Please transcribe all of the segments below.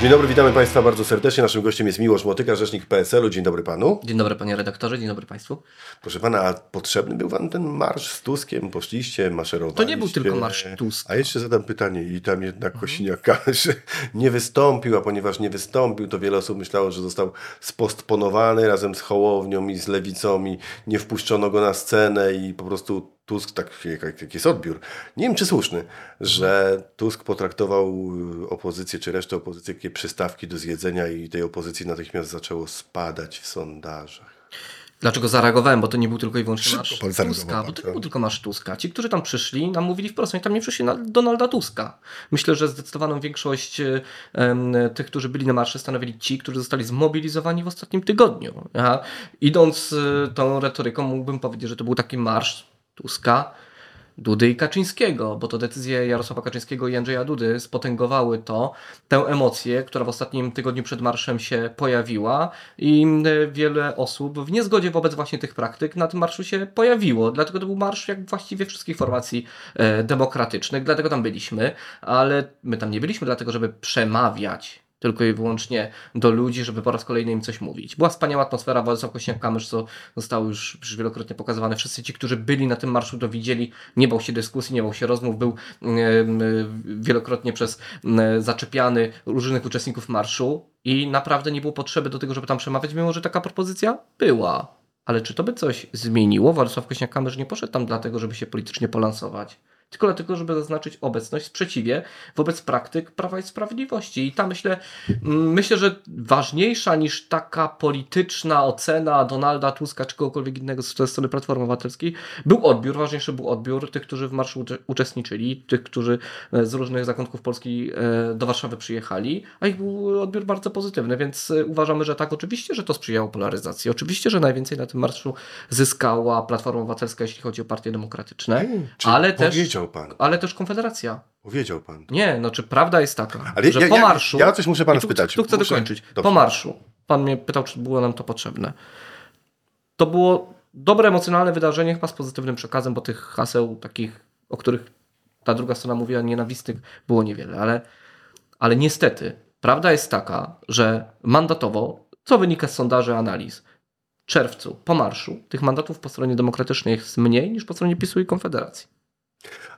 Dzień dobry, witamy Państwa bardzo serdecznie. Naszym gościem jest Miłosz Motyka, rzecznik PSL-u. Dzień dobry Panu. Dzień dobry panie redaktorze, dzień dobry państwu. Proszę Pana, a potrzebny był Wam ten marsz z Tuskiem? Poszliście, maszerowaliście? To nie był tylko marsz Tuska. A jeszcze zadam pytanie i tam jednak Kosiniak-Kamysz nie wystąpił, a ponieważ nie wystąpił, to wiele osób myślało, że został spostponowany razem z Hołownią i z Lewicą i nie wpuszczono go na scenę i po prostu Tusk, tak jak, jak jest odbiór, nie wiem czy słuszny, że Tusk potraktował y, opozycję czy resztę opozycji jakie przystawki do zjedzenia i tej opozycji natychmiast zaczęło spadać w sondażach. Dlaczego zareagowałem? Bo to nie był tylko i wyłącznie Szybko zareagował, Tuska, bo to tak. nie był tylko marsz Tuska. Ci, którzy tam przyszli, nam mówili wprost, oni tam nie przyszli na Donalda Tuska. Myślę, że zdecydowaną większość em, tych, którzy byli na marszy, stanowili ci, którzy zostali zmobilizowani w ostatnim tygodniu. Aha. Idąc e, tą retoryką, mógłbym powiedzieć, że to był taki marsz Tuska, Dudy i Kaczyńskiego, bo to decyzje Jarosława Kaczyńskiego i Andrzeja Dudy spotęgowały to, tę emocję, która w ostatnim tygodniu przed marszem się pojawiła i e, wiele osób w niezgodzie wobec właśnie tych praktyk na tym marszu się pojawiło. Dlatego to był marsz jak właściwie wszystkich formacji e, demokratycznych, dlatego tam byliśmy, ale my tam nie byliśmy dlatego, żeby przemawiać tylko i wyłącznie do ludzi, żeby po raz kolejny im coś mówić. Była wspaniała atmosfera, Władysław Kośniak-Kamysz, co zostało już, już wielokrotnie pokazywane. Wszyscy ci, którzy byli na tym marszu, to widzieli. Nie bał się dyskusji, nie bał się rozmów, był wielokrotnie przez zaczepiany różnych uczestników marszu i naprawdę nie było potrzeby do tego, żeby tam przemawiać, mimo że taka propozycja była. Ale czy to by coś zmieniło? Władysław Kośniak-Kamysz nie poszedł tam dlatego, żeby się politycznie polansować tylko dlatego, żeby zaznaczyć obecność, sprzeciwie wobec praktyk Prawa i Sprawiedliwości. I ta myślę, mm, myślę, że ważniejsza niż taka polityczna ocena Donalda Tuska czy kogokolwiek innego ze strony Platformy Obywatelskiej był odbiór, ważniejszy był odbiór tych, którzy w marszu ucze- uczestniczyli, tych, którzy e, z różnych zakątków Polski e, do Warszawy przyjechali, a ich był odbiór bardzo pozytywny, więc e, uważamy, że tak, oczywiście, że to sprzyjało polaryzacji, oczywiście, że najwięcej na tym marszu zyskała Platforma Obywatelska, jeśli chodzi o partie demokratyczne, Czyli ale też Powiedział Pan, ale też Konfederacja. powiedział Pan. Nie, no czy prawda jest taka, Ale że ja, po ja, marszu... ja coś muszę Pana tu, spytać. Tu chcę muszę... dokończyć. Dobrze. Po marszu. Pan mnie pytał, czy było nam to potrzebne. To było dobre, emocjonalne wydarzenie, chyba z pozytywnym przekazem, bo tych haseł takich, o których ta druga strona mówiła, nienawistnych, było niewiele. Ale, ale niestety, prawda jest taka, że mandatowo, co wynika z sondaży analiz, w czerwcu, po marszu, tych mandatów po stronie demokratycznej jest mniej niż po stronie PiSu i Konfederacji.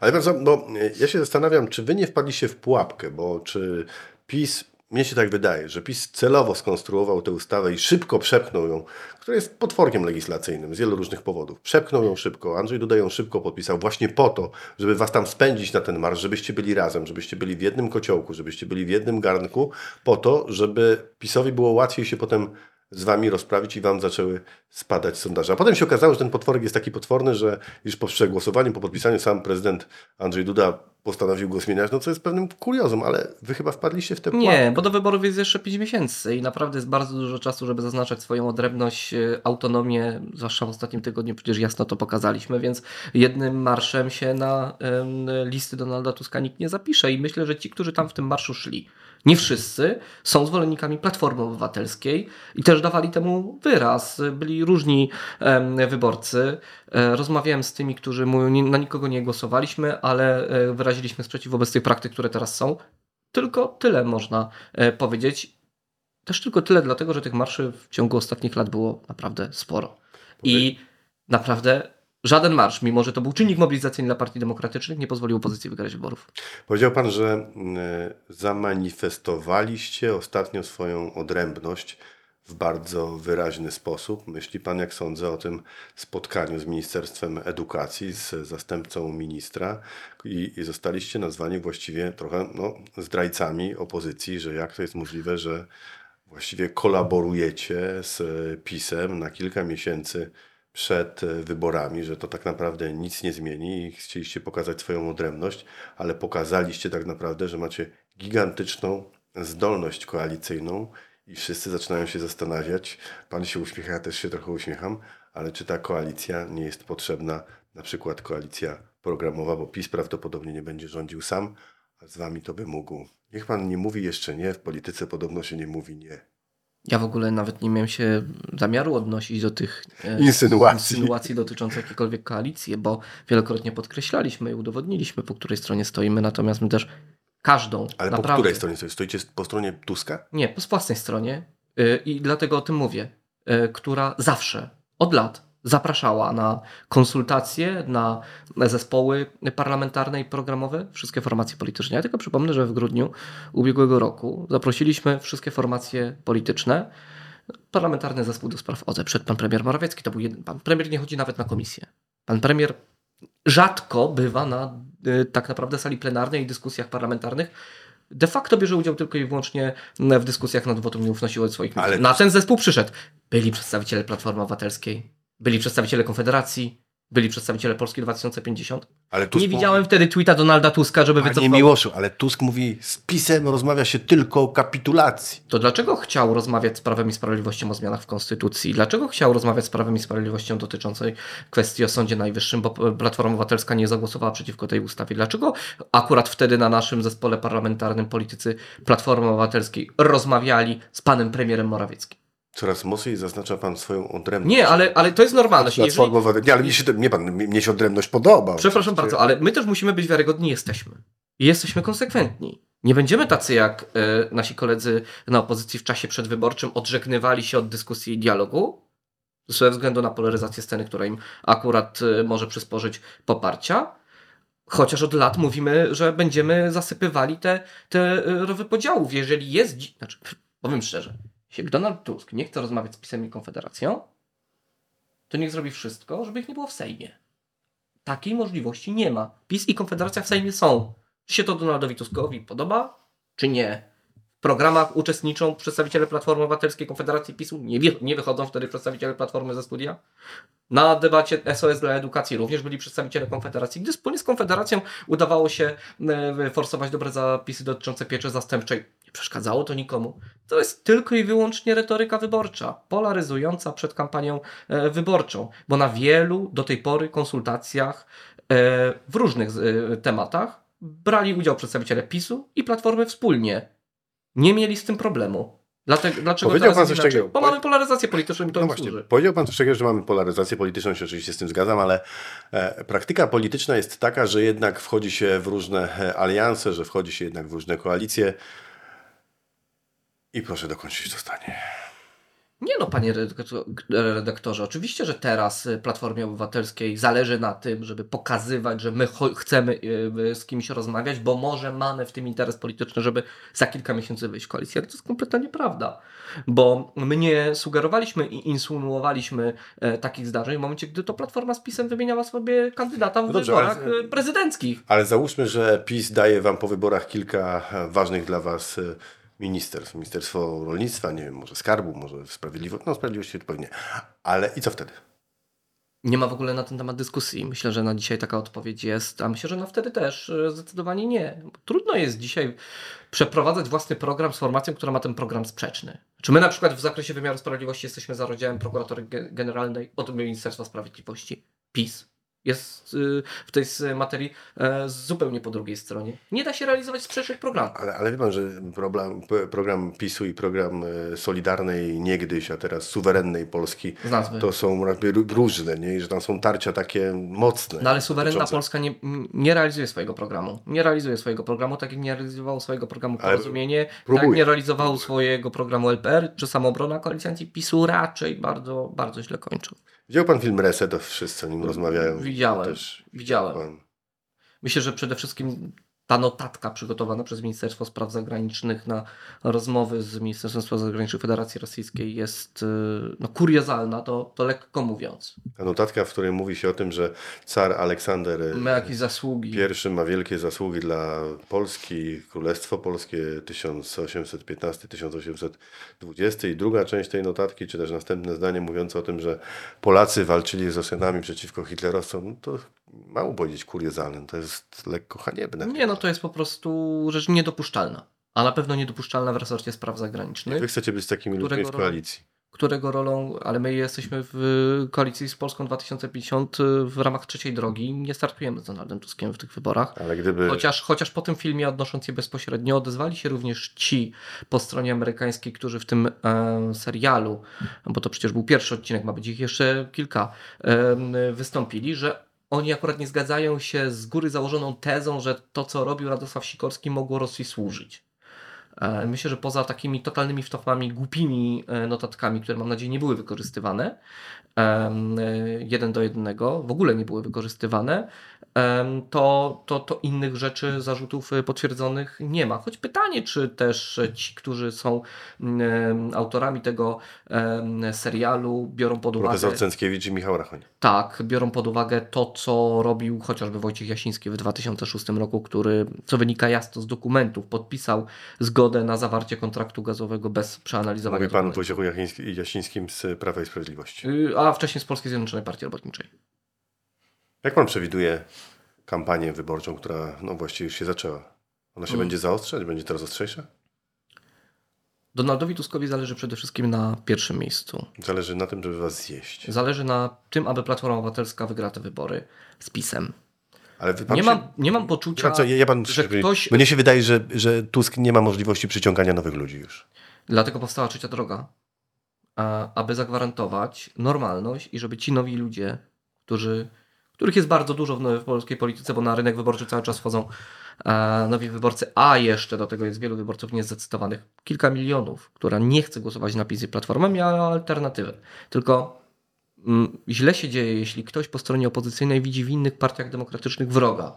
Ale bardzo, bo e, ja się zastanawiam, czy wy nie wpadliście w pułapkę, bo czy PiS, mnie się tak wydaje, że PiS celowo skonstruował tę ustawę i szybko przepchnął ją, która jest potworkiem legislacyjnym z wielu różnych powodów. Przepchnął ją szybko, Andrzej Duda ją szybko podpisał właśnie po to, żeby was tam spędzić na ten marsz, żebyście byli razem, żebyście byli w jednym kociołku, żebyście byli w jednym garnku, po to, żeby PiSowi było łatwiej się potem z wami rozprawić i wam zaczęły spadać sondaże. A potem się okazało, że ten potworek jest taki potworny, że już po przegłosowaniu, po podpisaniu sam prezydent Andrzej Duda postanowił go zmieniać, no co jest pewnym kuriozum, ale wy chyba wpadliście w tę pułapkę. Nie, bo do wyborów jest jeszcze 5 miesięcy i naprawdę jest bardzo dużo czasu, żeby zaznaczać swoją odrębność, e, autonomię, zwłaszcza w ostatnim tygodniu przecież jasno to pokazaliśmy, więc jednym marszem się na listy Donalda Tuska nikt nie zapisze i myślę, że ci, którzy tam w tym marszu szli, nie wszyscy są zwolennikami Platformy Obywatelskiej i też dawali temu wyraz. Byli różni wyborcy. E, Rozmawiałem z tymi, którzy mówią, na nikogo nie głosowaliśmy, ale e, wyraziliśmy sprzeciw wobec tych praktyk, które teraz są. Tylko tyle można e, powiedzieć. Też tylko tyle, dlatego że tych marszy w ciągu ostatnich lat było naprawdę sporo. I naprawdę żaden marsz, mimo że to był czynnik mobilizacyjny dla partii demokratycznych, nie pozwolił opozycji wygrać wyborów. Powiedział pan, że mm, zamanifestowaliście ostatnio swoją odrębność w bardzo wyraźny sposób. Myśli pan, jak sądzę, o tym spotkaniu z Ministerstwem Edukacji, z zastępcą ministra i, i zostaliście nazwani właściwie trochę no, zdrajcami opozycji, że jak to jest możliwe, że właściwie kolaborujecie z PiSem na kilka miesięcy przed e, wyborami, że to tak naprawdę nic nie zmieni i chcieliście pokazać swoją odrębność, ale pokazaliście tak naprawdę, że macie gigantyczną zdolność koalicyjną i wszyscy zaczynają się zastanawiać. Pan się uśmiecha, ja też się trochę uśmiecham, ale czy ta koalicja nie jest potrzebna, na przykład koalicja programowa, bo PiS prawdopodobnie nie będzie rządził sam, a z wami to by mógł. Niech pan nie mówi jeszcze nie, w polityce podobno się nie mówi nie. Ja w ogóle nawet nie miałem się zamiaru odnosić do tych e, Insynuacji. insynuacji dotyczących jakiejkolwiek koalicji, bo wielokrotnie podkreślaliśmy i udowodniliśmy, po której stronie stoimy, natomiast my też Ale Każdą. po naprawdę. której stronie stoicie? Stoicie po stronie Tuska? Nie, po własnej stronie. Y, I dlatego o tym mówię. Y, Która zawsze, od lat, zapraszała na konsultacje, na zespoły parlamentarne i programowe, wszystkie formacje polityczne. Ja tylko przypomnę, że w grudniu ubiegłego roku zaprosiliśmy wszystkie formacje polityczne. Parlamentarny zespół do spraw OZE przed pan premier Morawiecki. To był jeden. Pan premier nie chodzi nawet na komisję. Pan premier rzadko bywa na y, tak naprawdę sali plenarnej i dyskusjach parlamentarnych. De facto bierze udział tylko i wyłącznie w dyskusjach nad wotum nieufności wobec swoich Ale. Na ten zespół przyszedł. Byli przedstawiciele Platformy Obywatelskiej, byli przedstawiciele Konfederacji, byli przedstawiciele Polski 2050. Ale Tusk nie mówi- widziałem wtedy tweeta Donalda Tuska, żeby wycofał. Miłoszu, ale Tusk mówi, z PiSem rozmawia się tylko o kapitulacji. To dlaczego chciał rozmawiać z Prawem i Sprawiedliwością o zmianach w Konstytucji? Dlaczego chciał rozmawiać z Prawem i Sprawiedliwością dotyczącej kwestii o Sądzie Najwyższym, bo Platforma Obywatelska nie zagłosowała przeciwko tej ustawie? Dlaczego akurat wtedy na naszym zespole parlamentarnym politycy Platformy Obywatelskiej rozmawiali z panem premierem Morawieckim? Coraz mocniej zaznacza pan swoją odrębność. Nie, ale, ale to jest normalność. Jeżeli. Nie, ale mnie się, mnie, pan, mnie się odrębność podoba. Przepraszam bardzo, ale my też musimy być wiarygodni, jesteśmy. I jesteśmy konsekwentni. Nie będziemy tacy jak e, nasi koledzy na opozycji w czasie przedwyborczym odżegnywali się od dyskusji i dialogu ze względu na polaryzację sceny, która im akurat e, może przysporzyć poparcia. Chociaż od lat mówimy, że będziemy zasypywali te, te e, rowy podziałów. Jeżeli jest. Znaczy, powiem szczerze, jeśli Donald Tusk nie chce rozmawiać z PiSem i Konfederacją, to niech zrobi wszystko, żeby ich nie było w Sejmie. Takiej możliwości nie ma. PiS i Konfederacja w Sejmie są. Czy się to Donaldowi Tuskowi podoba, czy nie? W programach uczestniczą przedstawiciele Platformy Obywatelskiej, Konfederacji PiSu. Nie, nie wychodzą wtedy przedstawiciele Platformy ze studia. Na debacie SOS dla edukacji również byli przedstawiciele Konfederacji. Gdy wspólnie z Konfederacją udawało się e, forsować dobre zapisy dotyczące pieczy zastępczej, przeszkadzało to nikomu. To jest tylko i wyłącznie retoryka wyborcza, polaryzująca przed kampanią e, wyborczą, bo na wielu do tej pory konsultacjach e, w różnych e, tematach brali udział przedstawiciele PiSu i Platformy wspólnie. Nie mieli z tym problemu. Dlatego, dlaczego Powiedział pan coś inaczej? takiego. Bo mamy polaryzację polityczną i to No właśnie, służy. powiedział pan coś takiego, że mamy polaryzację polityczną, się oczywiście z tym zgadzam, ale e, praktyka polityczna jest taka, że jednak wchodzi się w różne e, alianse, że wchodzi się jednak w różne koalicje. I proszę dokończyć to zdanie. Nie no, panie redaktor- redaktorze, oczywiście, że teraz y, Platformie Obywatelskiej zależy na tym, żeby pokazywać, że my chcemy y, z kimś rozmawiać, bo może mamy w tym interes polityczny, żeby za kilka miesięcy wyjść w koalicję. Ale to jest kompletna nieprawda, bo my nie sugerowaliśmy i insynuowaliśmy e, takich zdarzeń w momencie, gdy to Platforma z PiSem wymieniała sobie kandydata w No dobrze, wyborach ale- y, prezydenckich. Ale załóżmy, że PiS daje wam po wyborach kilka e, ważnych dla was e, ministerstw. Ministerstwo Rolnictwa, nie wiem, może Skarbu, może Sprawiedliwości, no Sprawiedliwości pewnie. Ale i co wtedy? Nie ma w ogóle na ten temat dyskusji. Myślę, że na dzisiaj taka odpowiedź jest, a myślę, że na wtedy też e, zdecydowanie nie. Trudno jest dzisiaj przeprowadzać własny program z formacją, która ma ten program sprzeczny. Czy my na przykład w zakresie wymiaru sprawiedliwości jesteśmy za rozdziałem prokuratury Ge- generalnej od Ministerstwa Sprawiedliwości? PiS jest y, w tej materii e, zupełnie po drugiej stronie. Nie da się realizować sprzecznych programów. Ale, ale wie pan, że problem, program PiSu i program e, Solidarnej niegdyś, a teraz suwerennej Polski to są różne, nie? I że tam są tarcia takie mocne. No ale suwerenna dotyczące- Polska nie, nie realizuje swojego programu. Nie realizuje swojego programu, tak jak nie realizowało swojego programu Porozumienie, tak jak nie realizowało swojego programu LPR, czy Samoobrona koalicjanci PiSu raczej bardzo, bardzo źle kończą. Widział pan film Reset, to wszyscy o nim rozmawiają. Widziałem, Też widziałem. pan. Myślę, że przede wszystkim ta notatka przygotowana przez Ministerstwo Spraw Zagranicznych na rozmowy z Ministerstwem Spraw Zagranicznych Federacji Rosyjskiej jest y, no, kuriozalna, to, to lekko mówiąc. Ta notatka, w której mówi się o tym, że car Aleksander e, Ma jakieś zasługi. Pierwszy ma wielkie zasługi dla Polski, Królestwo Polskie 1815-1820 i druga część tej notatki, czy też następne zdanie mówiące o tym, że Polacy walczyli z Rosjanami przeciwko hitlerowcom, no to mało powiedzieć kuriozalne, to jest lekko haniebne. Nie, no to jest po prostu rzecz niedopuszczalna. A na pewno niedopuszczalna w resorcie spraw Wy zagranicznych, chcecie być takimi ludźmi w koalicji. którego rolą, ale my jesteśmy w koalicji z Polską 2050 w ramach trzeciej drogi. Nie startujemy z Donaldem Tuskiem w tych wyborach. Ale gdyby... Chociaż, chociaż po tym filmie odnosząc je bezpośrednio, odezwali się również ci po stronie amerykańskiej, którzy w tym e, serialu, bo to przecież był pierwszy odcinek, ma być ich jeszcze kilka, e, wystąpili, że oni akurat nie zgadzają się z góry założoną tezą, że to, co robił Radosław Sikorski, mogło Rosji służyć. E, Myślę, że poza takimi totalnymi wtopami, głupimi e, notatkami, które mam nadzieję nie były wykorzystywane, e, jeden do jednego, w ogóle nie były wykorzystywane, to, to, to innych rzeczy, zarzutów potwierdzonych nie ma. Choć pytanie, czy też ci, którzy są em, autorami tego serialu, biorą pod uwagę. Profesor Cęckiewicz i Michał Rachoń. Tak, biorą pod uwagę to, co robił chociażby Wojciech Jasiński w 2006 roku, który, co wynika jasno z dokumentów, podpisał zgodę na zawarcie kontraktu gazowego bez przeanalizowania. Mówi pan o. Wojciechu Jasińskim z Prawa i Sprawiedliwości. Y, A wcześniej z Polskiej Zjednoczonej Partii Robotniczej. Jak pan przewiduje kampanię wyborczą, która no właściwie już się zaczęła? Ona się Mm. będzie zaostrzać? Będzie coraz ostrzejsza? Donaldowi Tuskowi zależy przede wszystkim na pierwszym miejscu. Zależy na tym, żeby was zjeść. Zależy na tym, aby Platforma Obywatelska wygrała te wybory z PiSem. Ale pan Nie się- mam, nie mam poczucia, pan co, ja, ja pan że ktoś... Mnie się wydaje, że, że Tusk nie ma możliwości przyciągania nowych ludzi już. Dlatego powstała trzecia droga, a- aby zagwarantować normalność i żeby ci nowi ludzie, którzy, których jest bardzo dużo w, no- w polskiej polityce, bo na rynek wyborczy cały czas wchodzą e, nowi wyborcy, a jeszcze do tego jest wielu wyborców niezdecydowanych, kilka milionów, która nie chce głosować na PiS i Platformę, miała alternatywę. Tylko źle się dzieje, jeśli ktoś po stronie opozycyjnej widzi w innych partiach demokratycznych wroga.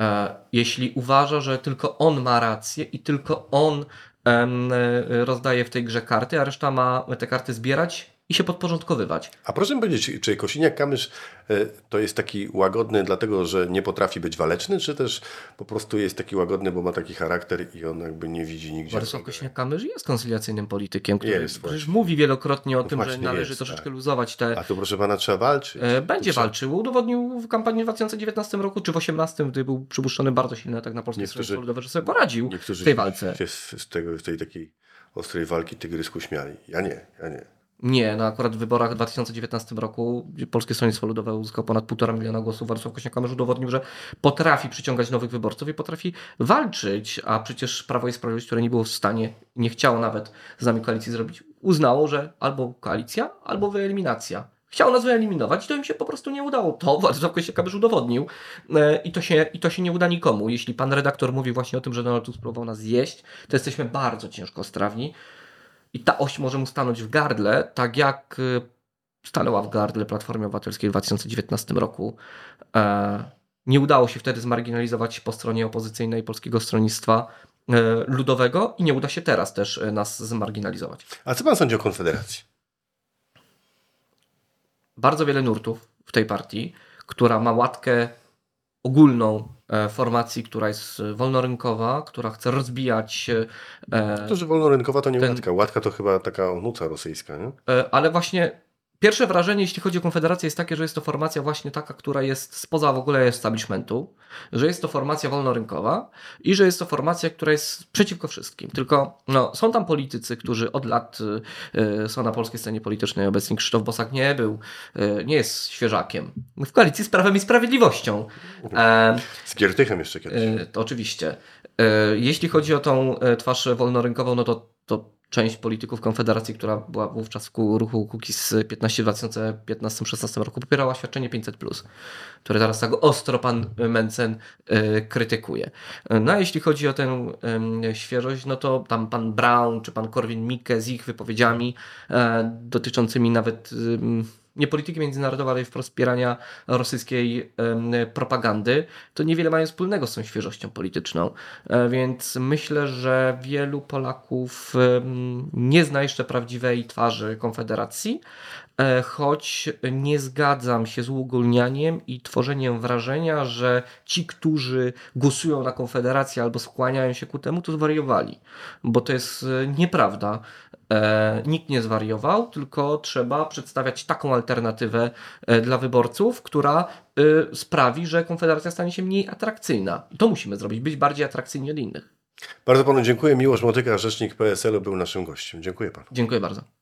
E, jeśli uważa, że tylko on ma rację i tylko on e, rozdaje w tej grze karty, a reszta ma te karty zbierać i się podporządkowywać. A proszę mi powiedzieć, czy Kosiniak-Kamysz e, to jest taki łagodny dlatego, że nie potrafi być waleczny, czy też po prostu jest taki łagodny, bo ma taki charakter i on jakby nie widzi nigdzie... Władysław? Kosiniak-Kamysz jest koncyliacyjnym politykiem, który Jest, przecież mówi wielokrotnie o tym, że należy jest, troszeczkę tak. luzować te... A tu proszę pana trzeba walczyć. E, Będzie trzeba- walczył. Udowodnił w kampanii w 2019 roku, czy w 2018, gdy był przypuszczony bardzo silny atak na Polskie Niektórzy- Ludowe, że sobie poradził w tej walce. się z, z, tego, z tej takiej ostrej walki tygrysku śmiali. Ja nie, ja nie. Nie, no akurat w wyborach w 2019 roku Polskie Stronnictwo Ludowe uzyskało ponad 1,5 miliona głosów. Władysław Kosiniak-Kamysz udowodnił, że potrafi przyciągać nowych wyborców i potrafi walczyć, a przecież Prawo i Sprawiedliwość, które nie było w stanie, nie chciało nawet z nami koalicji zrobić, uznało, że albo koalicja, albo wyeliminacja. Chciał nas wyeliminować i to im się po prostu nie udało. To Władysław Kosiniak-Kamysz udowodnił E, i to, się, i to się nie uda nikomu. Jeśli pan redaktor mówi właśnie o tym, że Donald Tusk próbował nas zjeść, to jesteśmy bardzo ciężko strawni. I ta oś może mu stanąć w gardle, tak jak y, stanęła w gardle Platformie Obywatelskiej w 2019 roku. E, Nie udało się wtedy zmarginalizować po stronie opozycyjnej Polskiego Stronnictwa e, Ludowego i nie uda się teraz też e, nas zmarginalizować. A co pan sądzi o Konfederacji? Bardzo wiele nurtów w tej partii, która ma łatkę ogólną formacji, która jest e, wolnorynkowa, która chce rozbijać e, To, że wolnorynkowa to nie Ten- łatka. Łatka to chyba taka onuca rosyjska, nie? E, Ale właśnie pierwsze wrażenie, jeśli chodzi o Konfederację, jest takie, że jest to formacja właśnie taka, która jest spoza w ogóle establishmentu, że jest to formacja wolnorynkowa i że jest to formacja, która jest przeciwko wszystkim. Tylko no, są tam politycy, którzy od lat y, y, są na polskiej scenie politycznej. Obecnie Krzysztof Bosak nie był, y, nie jest świeżakiem. W koalicji z Prawem i Sprawiedliwością. E, Z Giertychem jeszcze kiedyś. To oczywiście. E, Jeśli chodzi o tą e, twarz wolnorynkową, no to, to część polityków Konfederacji, która była wówczas w ruchu Kukiz 15 w 2015-16 roku, popierała świadczenie 500+, które teraz tak ostro pan Mencen e, krytykuje. No a jeśli chodzi o tę em, świeżość, no to tam pan Brown czy pan Korwin-Mikke z ich wypowiedziami e, dotyczącymi nawet nie polityki międzynarodowej, ale wprost wspierania rosyjskiej propagandy, to niewiele mają wspólnego z tą świeżością polityczną. E, Więc myślę, że wielu Polaków nie zna jeszcze prawdziwej twarzy Konfederacji, choć nie zgadzam się z uogólnianiem i tworzeniem wrażenia, że ci, którzy głosują na Konfederację albo skłaniają się ku temu, to zwariowali. Bo to jest e, nieprawda. E, nikt nie zwariował, tylko trzeba przedstawiać taką alternatywę e, dla wyborców, która e, sprawi, że Konfederacja stanie się mniej atrakcyjna. I to musimy zrobić, być bardziej atrakcyjni od innych. Bardzo panu dziękuję. Miłosz Motyka, rzecznik PSL-u był naszym gościem. Dziękuję panu. Dziękuję bardzo.